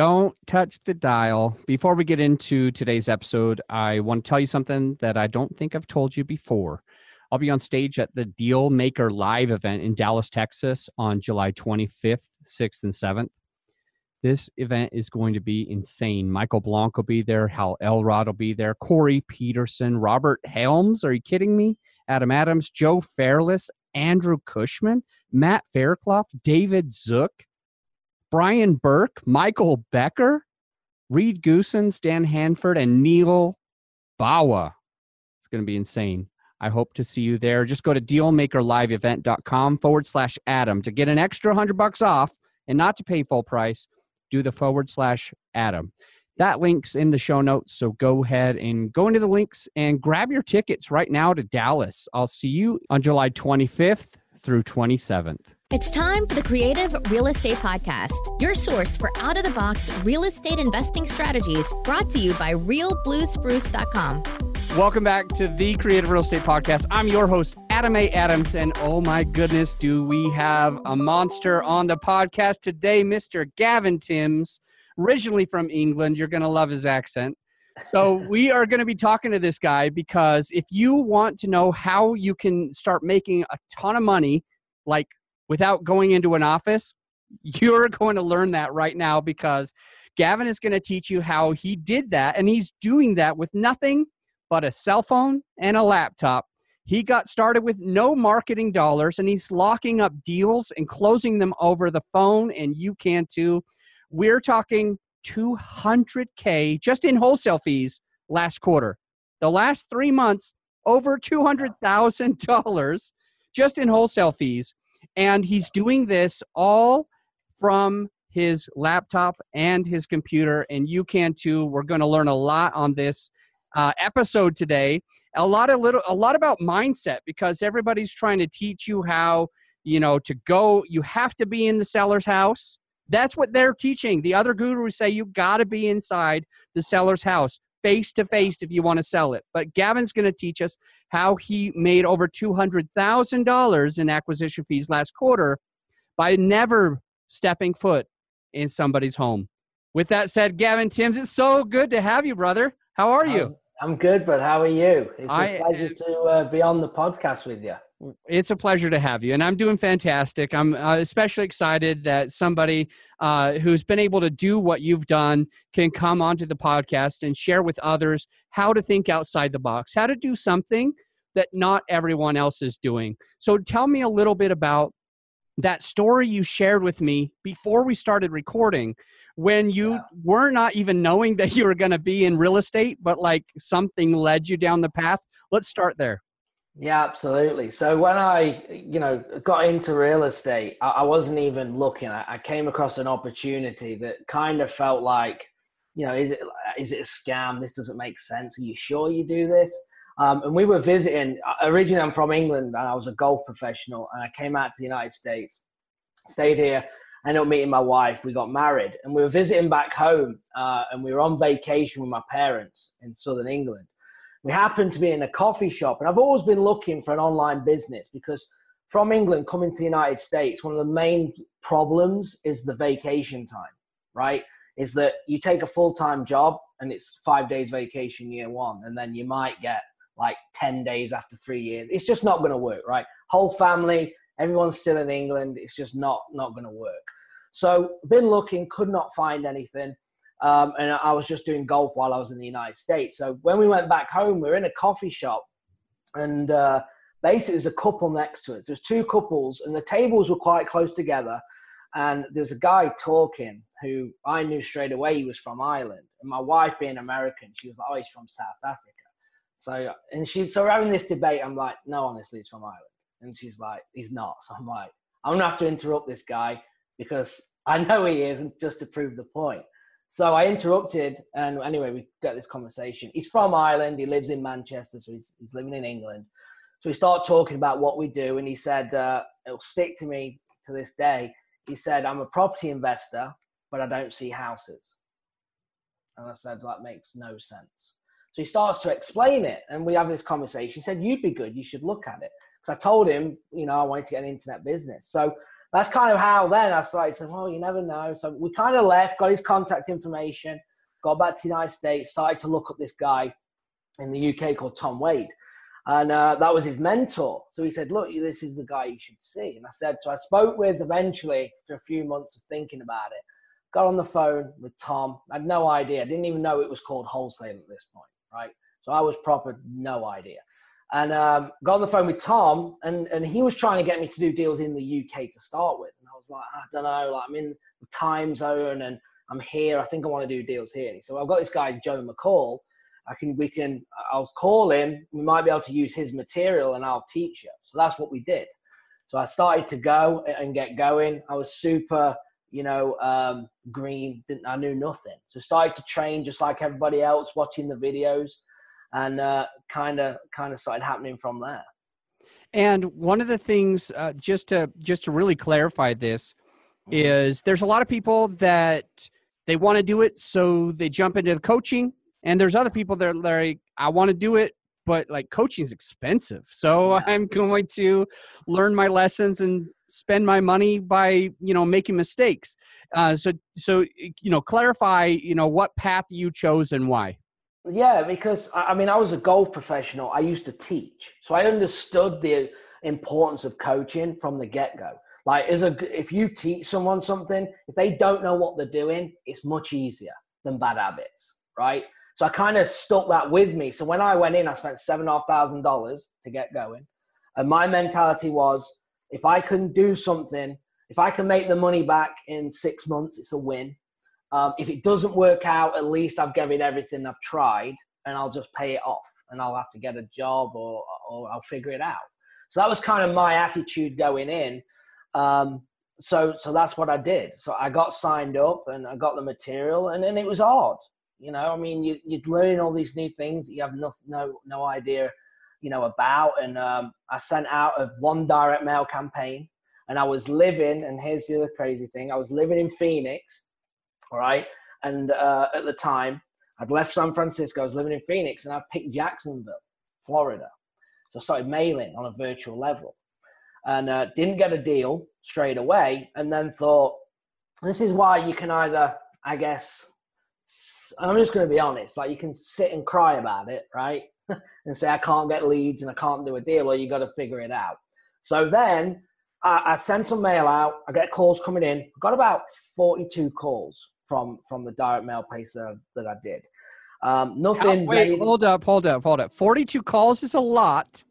Don't touch the dial. Before we get into today's episode, I want to tell you something that I don't think I've told you before. I'll be on stage at the Deal Maker Live event in Dallas, Texas on July 25th, 6th, and 7th. This event is going to be insane. Michael Blank will be there. Hal Elrod will be there. Corey Peterson, Robert Helms. Are you kidding me? Adam Adams, Joe Fairless, Andrew Cushman, Matt Faircloth, David Zook, Brian Burke, Michael Becker, Reed Goosen, Dan Handford, and Neal Bawa. It's going to be insane. I hope to see you there. Just go to dealmakerliveevent.com forward slash Adam to get an extra hundred bucks off and not to pay full price. Do the forward slash Adam. That link's in the show notes. So go ahead and go into the links and grab your tickets right now to Dallas. I'll see you on July 25th through 27th. It's time for the Creative Real Estate Podcast, your source for out of the box real estate investing strategies brought to you by realbluespruce.com. Welcome back to the Creative Real Estate Podcast. I'm your host, Adam A. Adams, and oh my goodness, do we have a monster on the podcast today, Mr. Gavin Timms, originally from England. You're going to love his accent. So, we are going to be talking to this guy because if you want to know how you can start making a ton of money, like without going into an office, you're going to learn that right now because Gavin is going to teach you how he did that. And he's doing that with nothing but a cell phone and a laptop. He got started with no marketing dollars and he's locking up deals and closing them over the phone, and you can too. We're talking 200K just in wholesale fees last quarter. The last three months, over $200,000 just in wholesale fees. And he's doing this all from his laptop and his computer, and you can too. We're going to learn a lot on this uh, episode today. A lot of little, a lot about mindset because everybody's trying to teach you how you know to go. You have to be in the seller's house. That's what they're teaching. The other gurus say you got to be inside the seller's house face to face if you want to sell it. But Gavin's going to teach us how he made over $200,000 in acquisition fees last quarter by never stepping foot in somebody's home. With that said, Gavin Timms, it's so good to have you, brother. How are you? I'm good, but how are you? It's a I, pleasure to uh, be on the podcast with you. It's a pleasure to have you, and I'm doing fantastic. I'm uh, especially excited that somebody uh, who's been able to do what you've done can come onto the podcast and share with others how to think outside the box, how to do something that not everyone else is doing. So, tell me a little bit about that story you shared with me before we started recording when you yeah. were not even knowing that you were going to be in real estate, but like something led you down the path. Let's start there. Yeah, absolutely. So when I, you know, got into real estate, I, I wasn't even looking. I, I, came across an opportunity that kind of felt like, you know, is it is it a scam? This doesn't make sense. Are you sure you do this? Um, and we were visiting. Uh, originally, I'm from England, and I was a golf professional. And I came out to the United States, stayed here. Ended up meeting my wife. We got married, and we were visiting back home. Uh, and we were on vacation with my parents in southern England we happened to be in a coffee shop, and I've always been looking for an online business because from England coming to the United States, one of the main problems is the vacation time, right? Is that you take a full time job and it's five days vacation year one, and then you might get like 10 days after three years. It's just not going to work, right? Whole family, everyone's still in England. It's just not, not going to work. So, been looking, could not find anything. Um, and I was just doing golf while I was in the United States. So when we went back home, we were in a coffee shop, and uh, basically there's a couple next to it. There's two couples, and the tables were quite close together. And there was a guy talking who I knew straight away he was from Ireland. And my wife, being American, she was like, "Oh, he's from South Africa." So and she so we're having this debate. I'm like, "No, honestly, he's from Ireland." And she's like, "He's not." So I'm like, "I'm gonna have to interrupt this guy because I know he is, and just to prove the point." So I interrupted, and anyway, we got this conversation. He's from Ireland. He lives in Manchester, so he's, he's living in England. So we start talking about what we do, and he said uh, it'll stick to me to this day. He said, "I'm a property investor, but I don't see houses." And I said, "That makes no sense." So he starts to explain it, and we have this conversation. He said, "You'd be good. You should look at it." Because I told him, you know, I wanted to get an internet business. So that's kind of how then I started saying, well, you never know. So we kind of left, got his contact information, got back to the United States, started to look up this guy in the UK called Tom Wade. And uh, that was his mentor. So he said, look, this is the guy you should see. And I said, so I spoke with eventually after a few months of thinking about it, got on the phone with Tom. I had no idea. I didn't even know it was called wholesale at this point, right? So I was proper no idea and um, got on the phone with Tom, and, and he was trying to get me to do deals in the UK to start with. And I was like, I don't know, like I'm in the time zone and I'm here. I think I want to do deals here. So I've got this guy Joe McCall. I can we can I'll call him. We might be able to use his material, and I'll teach you. So that's what we did. So I started to go and get going. I was super, you know, um, green. Didn't I knew nothing. So started to train just like everybody else, watching the videos and kind of kind of started happening from there. And one of the things, uh, just to just to really clarify this, mm-hmm. is there's a lot of people that they want to do it, so they jump into the coaching, and there's other people that are like, I want to do it, but like coaching is expensive, so yeah. I'm going to learn my lessons and spend my money by you know making mistakes. Uh, so so you know clarify you know what path you chose and why. Yeah, because I mean, I was a golf professional. I used to teach, so I understood the importance of coaching from the get go. Like, as a if you teach someone something, if they don't know what they're doing, it's much easier than bad habits, right? So I kind of stuck that with me. So when I went in, I spent seven and a half thousand dollars to get going, and my mentality was, if I can do something, if I can make the money back in six months, it's a win. Um, if it doesn't work out, at least I've given everything I've tried, and I'll just pay it off, and I'll have to get a job or or I'll figure it out. So that was kind of my attitude going in. Um, so so that's what I did. So I got signed up and I got the material, and then it was hard. You know, I mean, you you're learning all these new things you have no no no idea, you know, about. And um, I sent out a one direct mail campaign, and I was living. And here's the other crazy thing: I was living in Phoenix right. And uh, at the time, I'd left San Francisco, I was living in Phoenix, and I picked Jacksonville, Florida. So I started mailing on a virtual level and uh, didn't get a deal straight away. And then thought, this is why you can either, I guess, I'm just going to be honest, like you can sit and cry about it, right? and say, I can't get leads and I can't do a deal, or you got to figure it out. So then I, I sent some mail out. I get calls coming in. I got about 42 calls from from the direct mail pace that, that I did. Um, nothing. Wait, hold up, hold up, hold up. 42 calls is a lot.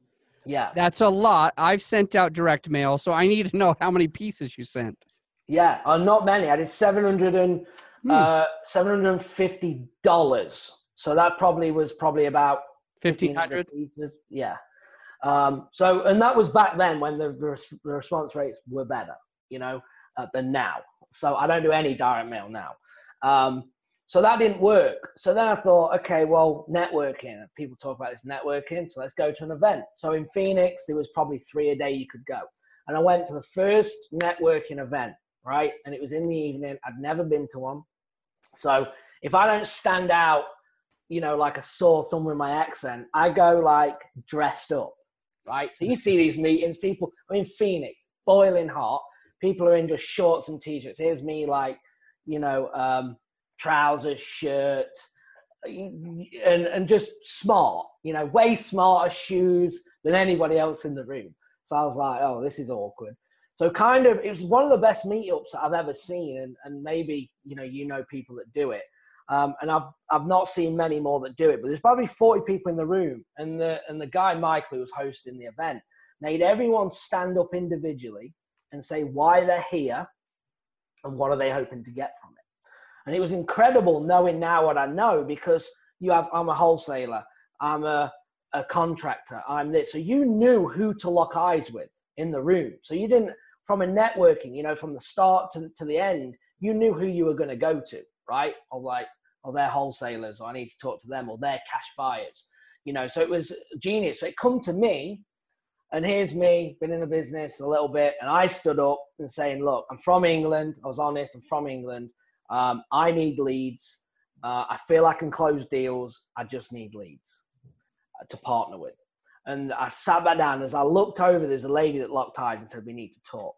Yeah. That's a lot. I've sent out direct mail, so I need to know how many pieces you sent. Yeah, uh, not many. I did 700 and, hmm. uh, $750. So that probably was probably about 1500 pieces. Yeah. Um, so, and that was back then when the, the response rates were better, you know, uh, than now. So I don't do any direct mail now. Um, so that didn't work. So then I thought, okay, well, networking. People talk about this networking. So let's go to an event. So in Phoenix, there was probably three a day you could go. And I went to the first networking event, right? And it was in the evening. I'd never been to one. So if I don't stand out, you know, like a sore thumb with my accent, I go like dressed up right? So you see these meetings, people, I mean, Phoenix, boiling hot. People are in just shorts and t-shirts. Here's me like, you know, um, trousers, shirt, and, and just smart, you know, way smarter shoes than anybody else in the room. So I was like, oh, this is awkward. So kind of, it was one of the best meetups that I've ever seen. And, and maybe, you know, you know people that do it. Um, and I've I've not seen many more that do it, but there's probably 40 people in the room, and the and the guy Michael who was hosting the event made everyone stand up individually and say why they're here and what are they hoping to get from it. And it was incredible knowing now what I know because you have I'm a wholesaler, I'm a a contractor, I'm this. So you knew who to lock eyes with in the room. So you didn't from a networking, you know, from the start to, to the end, you knew who you were going to go to, right? Or like or they're wholesalers, or I need to talk to them, or they're cash buyers. You know, so it was genius. So it come to me, and here's me, been in the business a little bit, and I stood up and saying, "Look, I'm from England. I was honest. I'm from England. Um, I need leads. Uh, I feel I can close deals. I just need leads uh, to partner with." And I sat back down. As I looked over, there's a lady that locked eyes and said, "We need to talk."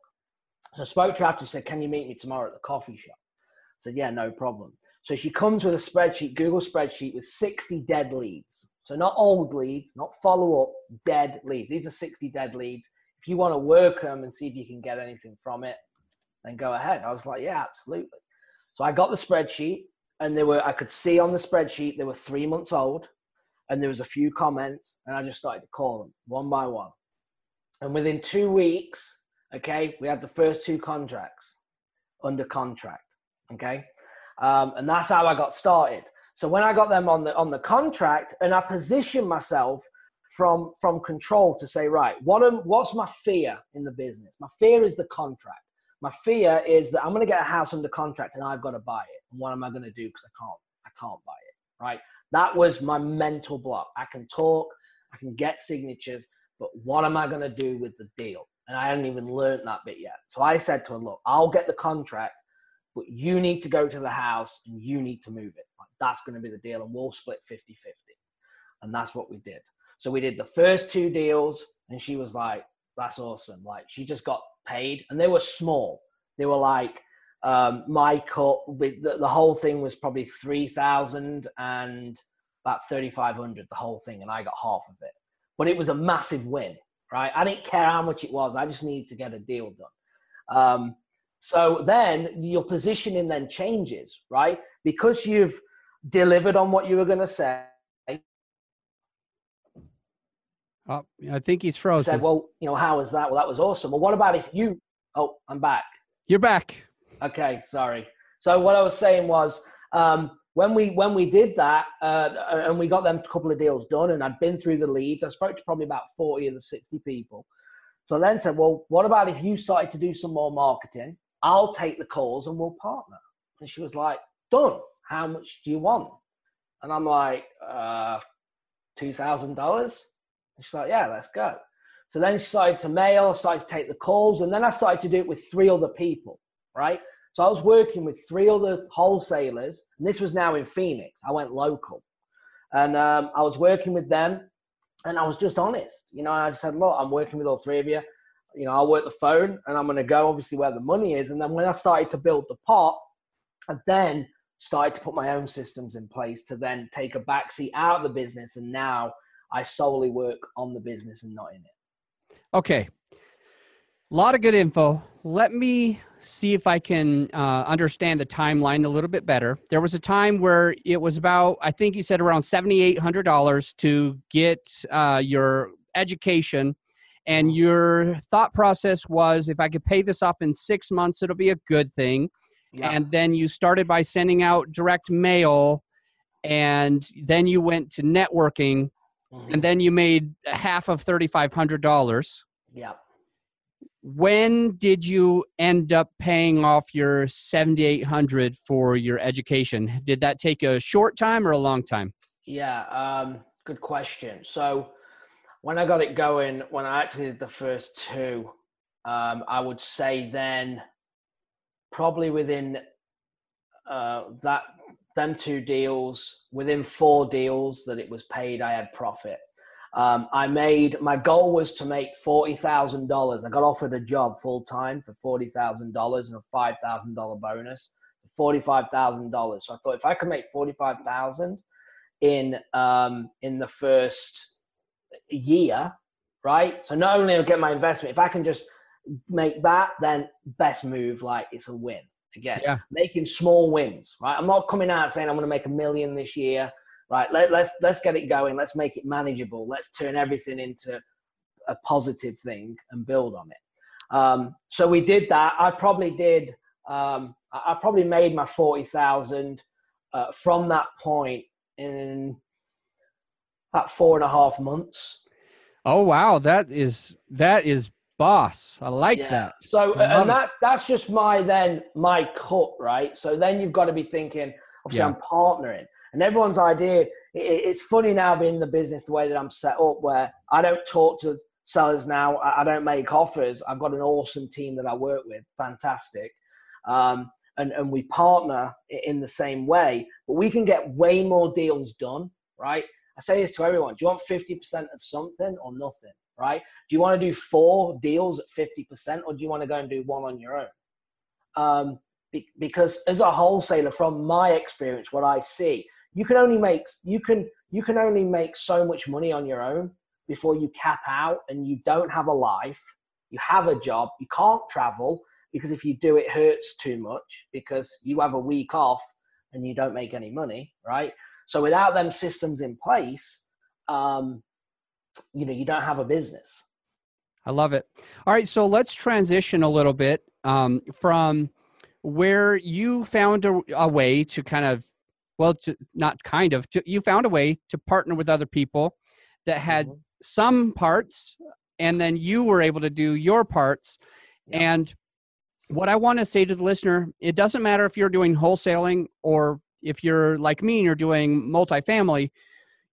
So I spoke to her after, said, Can you meet me tomorrow at the coffee shop? I said, Yeah, no problem. So she comes with a spreadsheet, Google spreadsheet with 60 dead leads. So not old leads, not follow up, dead leads. These are 60 dead leads. If you want to work them and see if you can get anything from it, then go ahead. I was like, yeah, absolutely. So I got the spreadsheet and there were, I could see on the spreadsheet, they were three months old and there was a few comments and I just started to call them one by one. And within two weeks, okay, we had the first two contracts under contract. Okay. Um, and that's how I got started. So when I got them on the on the contract, and I positioned myself from from control to say, right, what am what's my fear in the business? My fear is the contract. My fear is that I'm going to get a house under contract and I've got to buy it. And what am I going to do because I can't I can't buy it, right? That was my mental block. I can talk, I can get signatures, but what am I going to do with the deal? And I hadn't even learned that bit yet. So I said to him, look, I'll get the contract, but you need to go to the house and you need to move it. Like, that's going to be the deal, and we'll split 50 50. And that's what we did. So we did the first two deals, and she was like, that's awesome. Like, she just got paid, and they were small. They were like, um, my cut, the, the whole thing was probably 3,000 and about 3,500, the whole thing, and I got half of it. But it was a massive win, right? I didn't care how much it was, I just needed to get a deal done. Um, so then your positioning then changes, right? Because you've delivered on what you were going to say. Oh, I think he's frozen. Said, well, you know, how was that? Well, that was awesome. Well, what about if you? Oh, I'm back. You're back. Okay, sorry. So what I was saying was, um, when we when we did that, uh, and we got them a couple of deals done, and I'd been through the leads. I spoke to probably about forty of the sixty people. So I then said, well, what about if you started to do some more marketing? I'll take the calls and we'll partner. And she was like, done. How much do you want? And I'm like, uh, $2,000? And she's like, yeah, let's go. So then she started to mail, started to take the calls, and then I started to do it with three other people, right? So I was working with three other wholesalers, and this was now in Phoenix. I went local. And um, I was working with them, and I was just honest. You know, I said, look, I'm working with all three of you you know, I'll work the phone and I'm going to go obviously where the money is. And then when I started to build the pot, I then started to put my own systems in place to then take a backseat out of the business. And now I solely work on the business and not in it. Okay. A lot of good info. Let me see if I can uh, understand the timeline a little bit better. There was a time where it was about, I think you said around $7,800 to get uh, your education and your thought process was if i could pay this off in six months it'll be a good thing. Yeah. and then you started by sending out direct mail and then you went to networking mm-hmm. and then you made half of $3500 yeah. When did you end up paying off your 7800 for your education? Did that take a short time or a long time? Yeah um, good question. So when I got it going, when I actually did the first two, um, I would say then probably within uh, that them two deals, within four deals that it was paid, I had profit. Um, I made my goal was to make forty thousand dollars. I got offered a job full time for forty thousand dollars and a five thousand dollar bonus, forty five thousand dollars. So I thought if I could make forty five thousand in um, in the first year, right? So not only I'll get my investment, if I can just make that, then best move, like it's a win. Again, yeah. making small wins, right? I'm not coming out saying I'm going to make a million this year, right? Let, let's let's get it going. Let's make it manageable. Let's turn everything into a positive thing and build on it. Um, so we did that. I probably did. Um, I probably made my forty thousand uh, from that point in at four and a half months. Oh wow, that is that is boss. I like yeah. that. So and that that's just my then my cut, right? So then you've got to be thinking, obviously yeah. I'm partnering. And everyone's idea, it, it's funny now being in the business the way that I'm set up where I don't talk to sellers now. I, don't make offers. I've got an awesome team that I work with. Fantastic. Um, and, and we partner in the same way, but we can get way more deals done, right? I say this to everyone: Do you want fifty percent of something or nothing? right? Do you want to do four deals at 50% or do you want to go and do one on your own? Um, be, because as a wholesaler, from my experience, what I see, you can only make you can you can only make so much money on your own before you cap out and you don't have a life. You have a job, you can't travel because if you do, it hurts too much because you have a week off and you don't make any money, right? So without them systems in place, um, you know, you don't have a business. I love it. All right, so let's transition a little bit um, from where you found a, a, way to kind of, well, to, not kind of, to, you found a way to partner with other people that had mm-hmm. some parts, and then you were able to do your parts. Yeah. And what I want to say to the listener, it doesn't matter if you're doing wholesaling or if you're like me and you're doing multifamily,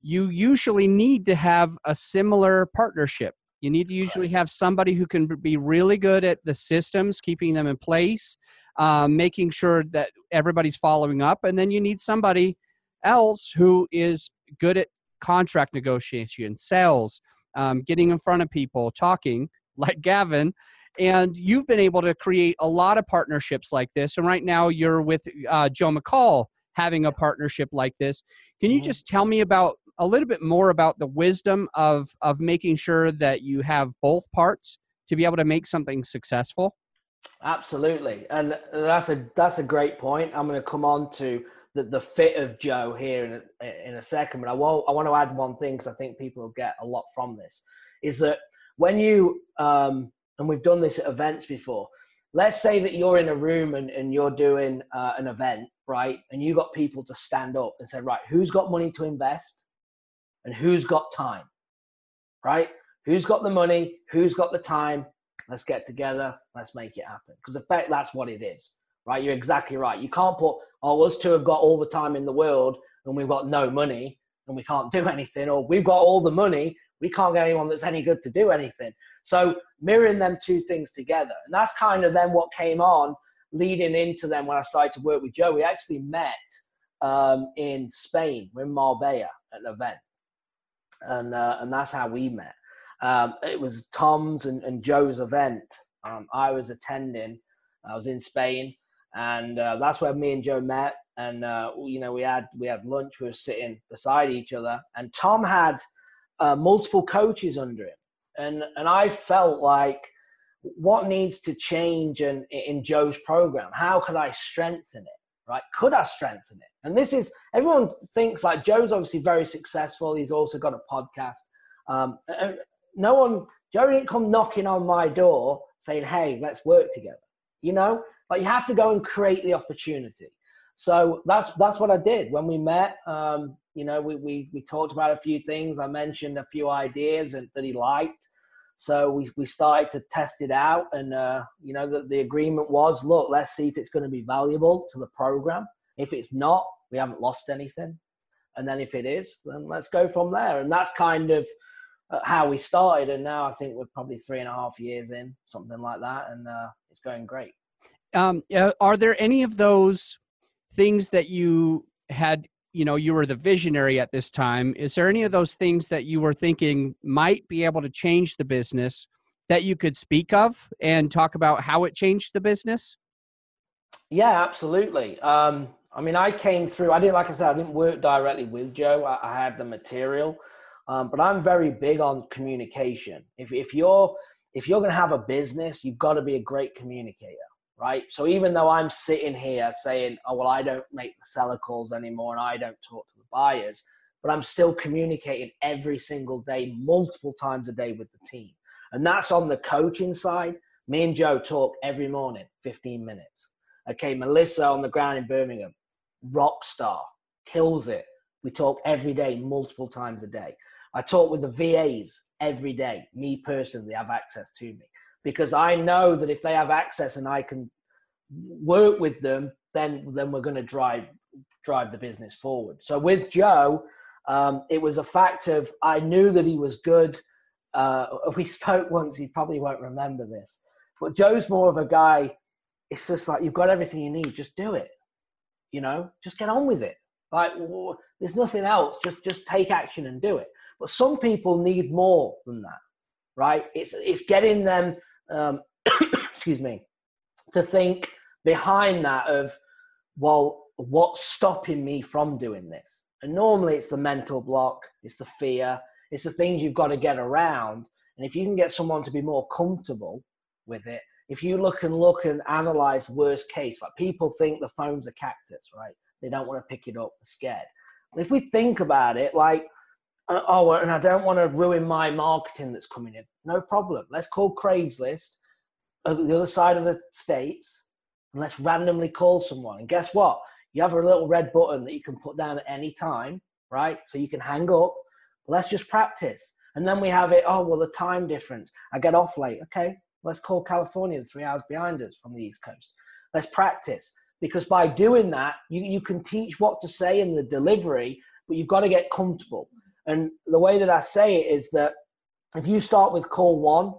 you usually need to have a similar partnership. You need to usually have somebody who can be really good at the systems, keeping them in place, um, making sure that everybody's following up. And then you need somebody else who is good at contract negotiation, sales, um, getting in front of people, talking, like Gavin, and you've been able to create a lot of partnerships like this. And right now you're with uh, Joe McCall having a partnership like this. Can you mm-hmm. just tell me about a little bit more about the wisdom of of making sure that you have both parts to be able to make something successful? Absolutely, and that's a that's a great point. I'm going to come on to the, the fit of Joe here in a, in a second, but I want I want to add one thing because I think people will get a lot from this. Is that when you um, and we've done this at events before. Let's say that you're in a room and, and you're doing uh, an event, right? And you got people to stand up and say, right, who's got money to invest and who's got time, right? Who's got the money? Who's got the time? Let's get together. Let's make it happen. Because in fact, that's what it is, right? You're exactly right. You can't put, oh, us two have got all the time in the world and we've got no money and we can't do anything, or we've got all the money, we can't get anyone that's any good to do anything. So mirroring them two things together. And that's kind of then what came on leading into them when I started to work with Joe. We actually met um, in Spain. In Marbella at an event. And, uh, and that's how we met. Um, it was Tom's and, and Joe's event. Um, I was attending. I was in Spain, and uh, that's where me and Joe met. And uh, you know, we had we had lunch. We were sitting beside each other, and Tom had uh, multiple coaches under him, and and I felt like what needs to change in in Joe's program? How could I strengthen it? Right? Could I strengthen it? And this is everyone thinks like Joe's obviously very successful. He's also got a podcast. Um, no one, Joe didn't come knocking on my door saying, "Hey, let's work together." You know, like you have to go and create the opportunity. So that's that's what I did when we met. Um, you know, we, we we talked about a few things. I mentioned a few ideas and, that he liked. So we, we started to test it out, and uh, you know, the, the agreement was, look, let's see if it's going to be valuable to the program. If it's not, we haven't lost anything, and then if it is, then let's go from there. And that's kind of uh, how we started. And now I think we're probably three and a half years in, something like that, and uh, it's going great. Um, are there any of those things that you had you know you were the visionary at this time is there any of those things that you were thinking might be able to change the business that you could speak of and talk about how it changed the business? Yeah absolutely. Um, i mean i came through i didn't like i said i didn't work directly with joe i, I had the material um, but i'm very big on communication. If, if you're if you're going to have a business you've got to be a great communicator right? So even though I'm sitting here saying, oh, well, I don't make the seller calls anymore and I don't talk to the buyers, but I'm still communicating every single day, multiple times a day with the team. And that's on the coaching side. Me and Joe talk every morning, 15 minutes. Okay, Melissa on the ground in Birmingham, rock star, kills it. We talk every day, multiple times a day. I talk with the VAs every day. Me personally have access to me because I know that if they have access and I can work with them, then then we're going to drive drive the business forward. So with Joe, um, it was a fact of I knew that he was good. Uh, we spoke once. He probably won't remember this, but Joe's more of a guy. It's just like you've got everything you need. Just do it. You know, just get on with it. Like there's nothing else. Just just take action and do it. But some people need more than that right? It's it's getting them, um, excuse me, to think behind that of, well, what's stopping me from doing this? And normally it's the mental block, it's the fear, it's the things you've got to get around. And if you can get someone to be more comfortable with it, if you look and look and analyze worst case, like people think the phone's a cactus, right? They don't want to pick it up, they're scared. If we think about it, like, uh, oh, and I don't want to ruin my marketing that's coming in. No problem. Let's call Craigslist at the other side of the states and let's randomly call someone. And guess what? You have a little red button that you can put down at any time, right? So you can hang up. Let's just practice. And then we have it, oh, well, the time difference. I get off late. Okay, let's call California, three hours behind us from the East Coast. Let's practice. Because by doing that, you, you can teach what to say in the delivery, but you've got to get comfortable. And the way that I say it is that if you start with call one,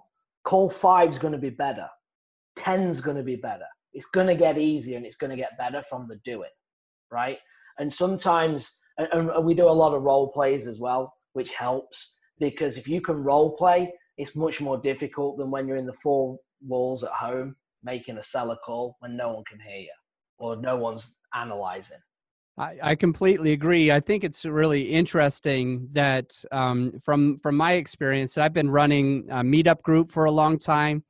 call five is going to be better. 10 is going to be better. It's going to get easier and it's going to get better from the doing, right? And sometimes, and, and we do a lot of role plays as well, which helps because if you can role play, it's much more difficult than when you're in the four walls at home making a seller call when no one can hear you or no one's analyzing. I, I completely agree. I think it's really interesting that um, from from my experience, I've been running a meetup group for a long time,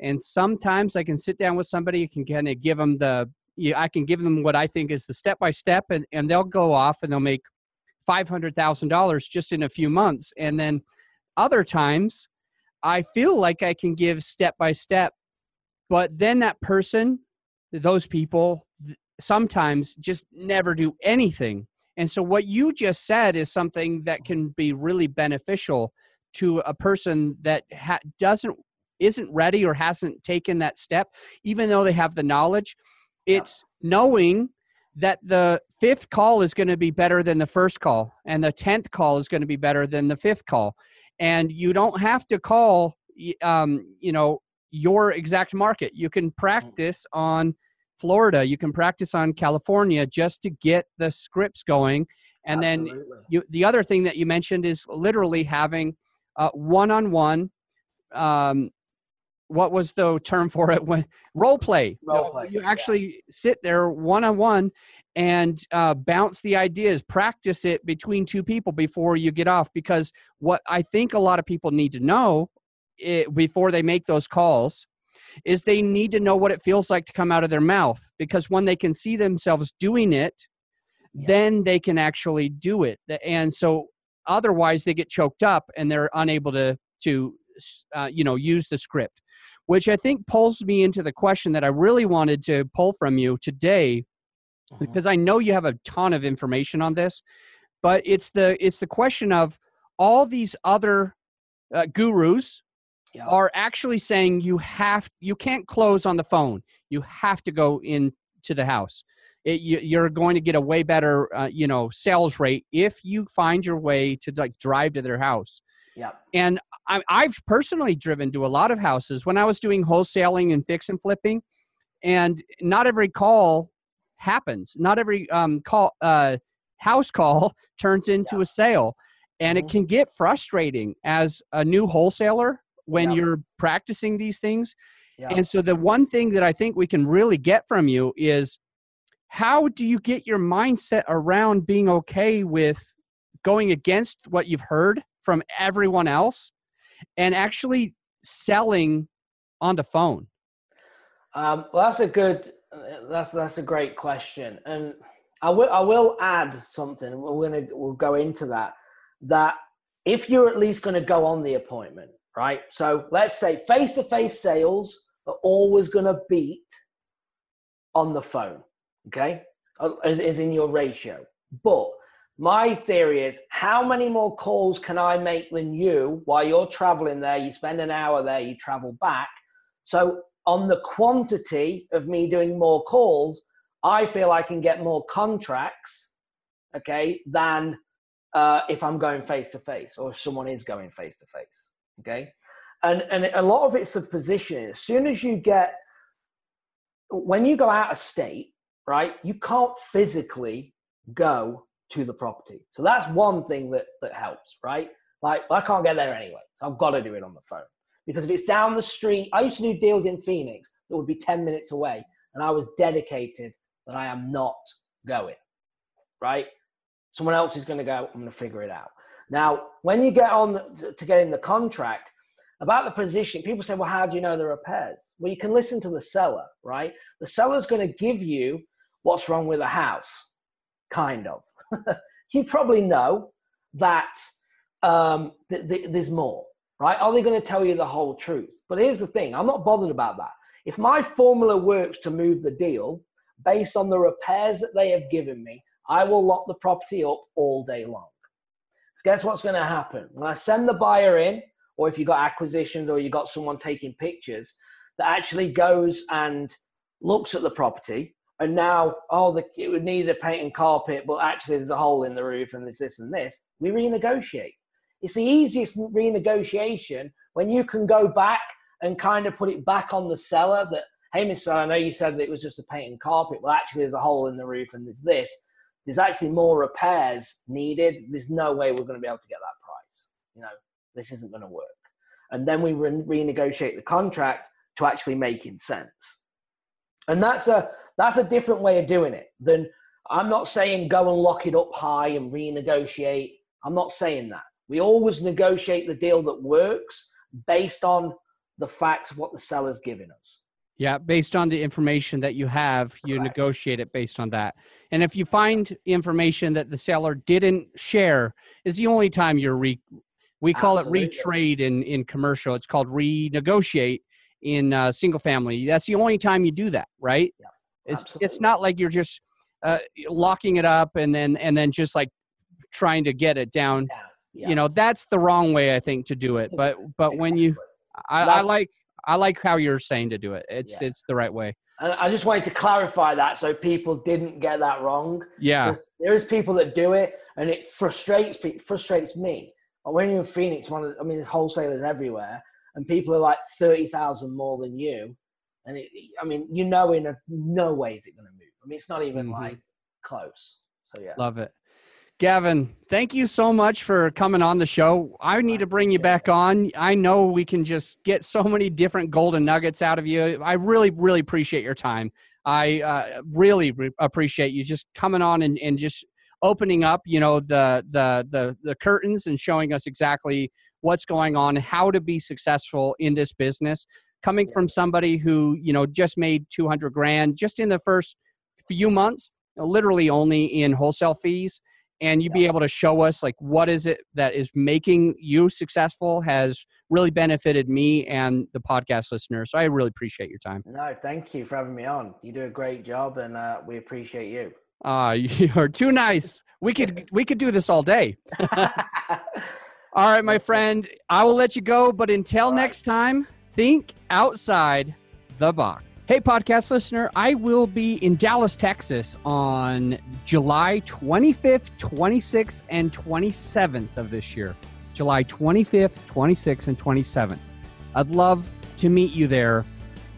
and sometimes I can sit down with somebody, can kind of give them the, I can give them what I think is the step by step, and and they'll go off and they'll make five hundred thousand dollars just in a few months, and then other times I feel like I can give step by step, but then that person, those people, sometimes just never do anything. And so, what you just said is something that can be really beneficial to a person that ha- doesn't isn't ready or hasn't taken that step, even though they have the knowledge. It's yeah. knowing that the fifth call is going to be better than the first call, and the tenth call is going to be better than the fifth call, and you don't have to call, um, you know, your exact market. You can mm. practice on Florida, you can practice on California just to get the scripts going. And Absolutely. then you, the other thing that you mentioned is literally having one on one. What was the term for it? When role play. Role play you, actually yeah. sit there one on one and uh, bounce the ideas, practice it between two people before you get off. Because what I think a lot of people need to know it, before they make those calls is they need to know what it feels like to come out of their mouth because when they can see themselves doing it yeah. then they can actually do it and so otherwise they get choked up and they're unable to to uh, you know use the script which i think pulls me into the question that i really wanted to pull from you today uh-huh. because i know you have a ton of information on this but it's the it's the question of all these other uh, gurus yeah. are actually saying you have you can't close on the phone. You have to go into the house. It, you, are going to get a way better uh, you know sales rate if you find your way to like drive to their house. Yeah. And I, I've personally driven to a lot of houses when I was doing wholesaling and fix and flipping, and not every call happens. Not every um, call uh, house call turns into yeah. a sale, and mm-hmm. it can get frustrating as a new wholesaler when yeah. you're practicing these things. Yeah. And so the one thing that I think we can really get from you is how do you get your mindset around being okay with going against what you've heard from everyone else and actually selling on the phone? Um, well, that's a good, that's that's a great question, and I will I will add something. We're gonna we'll go into that. That if you're at least going to go on the appointment, right? So let's say face to face sales are always going to beat on the phone, okay? As, as in your ratio. But my theory is how many more calls can I make than you while you're traveling there? You spend an hour there, you travel back. So, on the quantity of me doing more calls, I feel I can get more contracts, okay, than uh, if I'm going face to face or if someone is going face to face. Okay. And, and a lot of it's the position. As soon as you get, when you go out of state, right, you can't physically go to the property. So that's one thing that, that helps, right? Like, I can't get there anyway. So I've got to do it on the phone. Because if it's down the street, I used to do deals in Phoenix that would be 10 minutes away. And I was dedicated that I am not going, right? Someone else is going to go, I'm going to figure it out. Now, when you get on to get in the contract, about the position, people say, well, how do you know the repairs? Well, you can listen to the seller, right? The seller's going to give you what's wrong with the house, kind of. you probably know that um, th- th- there's more, right? Are they going to tell you the whole truth? But here's the thing I'm not bothered about that. If my formula works to move the deal based on the repairs that they have given me, I will lock the property up all day long. Guess what's going to happen? When I send the buyer in, or if you've got acquisitions or you've got someone taking pictures that actually goes and looks at the property and now, oh, the, it would need a paint and carpet, but actually there's a hole in the roof and there's this and this, we renegotiate. It's the easiest renegotiation when you can go back and kind of put it back on the seller that, hey, Mr. I know you said that it was just a paint and carpet. Well, actually, there's a hole in the roof and there's this. There's actually more repairs needed. There's no way we're going to be able to get that price. You know, this isn't going to work. And then we re- renegotiate the contract to actually making sense. And that's a that's a different way of doing it than I'm not saying go and lock it up high and renegotiate. I'm not saying that. We always negotiate the deal that works based on the facts of what the seller's giving us. Yeah, based on the information that you have, you Correct. negotiate it based on that. And if you find information that the seller didn't share, is the only time you're re we call Absolutely. it retrade in in commercial. It's called renegotiate in uh, single family. That's the only time you do that, right? Yeah, it's it's not like you're just uh, locking it up and then and then just like trying to get it down. Yeah, yeah. You know, that's the wrong way I think to do it. But but exactly. when you, I, I, like I like how you're saying to do it. It's yeah. it's the right way. And I just wanted to clarify that so people didn't get that wrong. Yeah, there is people that do it, and it frustrates frustrates me. When you're in Phoenix, one of the, I mean, there's wholesalers everywhere, and people are like thirty thousand more than you, and it, I mean, you know, in a no way is it going to move. I mean, it's not even mm-hmm. like close. So yeah, love it. Gavin, thank you so much for coming on the show. I need to bring you back on. I know we can just get so many different golden nuggets out of you. I really, really appreciate your time. I uh, really re- appreciate you just coming on and, and just opening up, you know, the, the the the curtains and showing us exactly what's going on, how to be successful in this business. Coming from somebody who you know just made two hundred grand just in the first few months, literally only in wholesale fees and you be able to show us like what is it that is making you successful has really benefited me and the podcast listeners so i really appreciate your time. No thank you for having me on. You do a great job and uh, we appreciate you. Ah uh, you're too nice. We could we could do this all day. All right my friend i will let you go but until right. next time think outside the box Hey, podcast listener, I will be in Dallas, Texas on July 25th, 26th, and 27th of this year. July 25th, 26th, and 27th. I'd love to meet you there,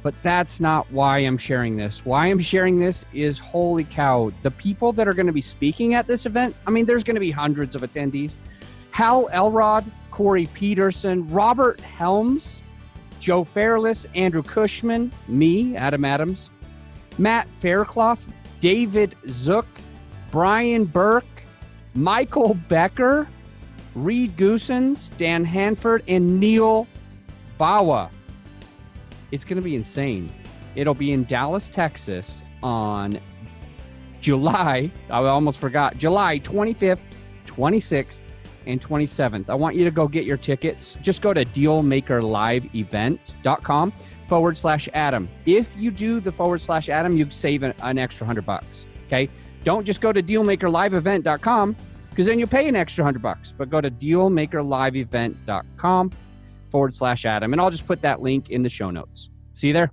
but that's not why I'm sharing this. Why I'm sharing this is holy cow, the people that are going to be speaking at this event, I mean, there's going to be hundreds of attendees. Hal Elrod, Corey Peterson, Robert Helms, Joe Fairless, Andrew Cushman, me, Adam Adams, Matt Faircloth, David Zook, Brian Burke, Michael Becker, Reed Goossens, Dan Handford, and Neal Bawa. It's going to be insane. It'll be in Dallas, Texas on July, I almost forgot, July 25th, 26th, and 27th. I want you to go get your tickets. Just go to dealmakerliveevent.com forward slash Adam. If you do the forward slash Adam, you save an, an extra hundred bucks. Okay. Don't just go to dealmakerliveevent.com because then you pay an extra hundred bucks, but go to dealmakerliveevent.com forward slash Adam. And I'll just put that link in the show notes. See you there.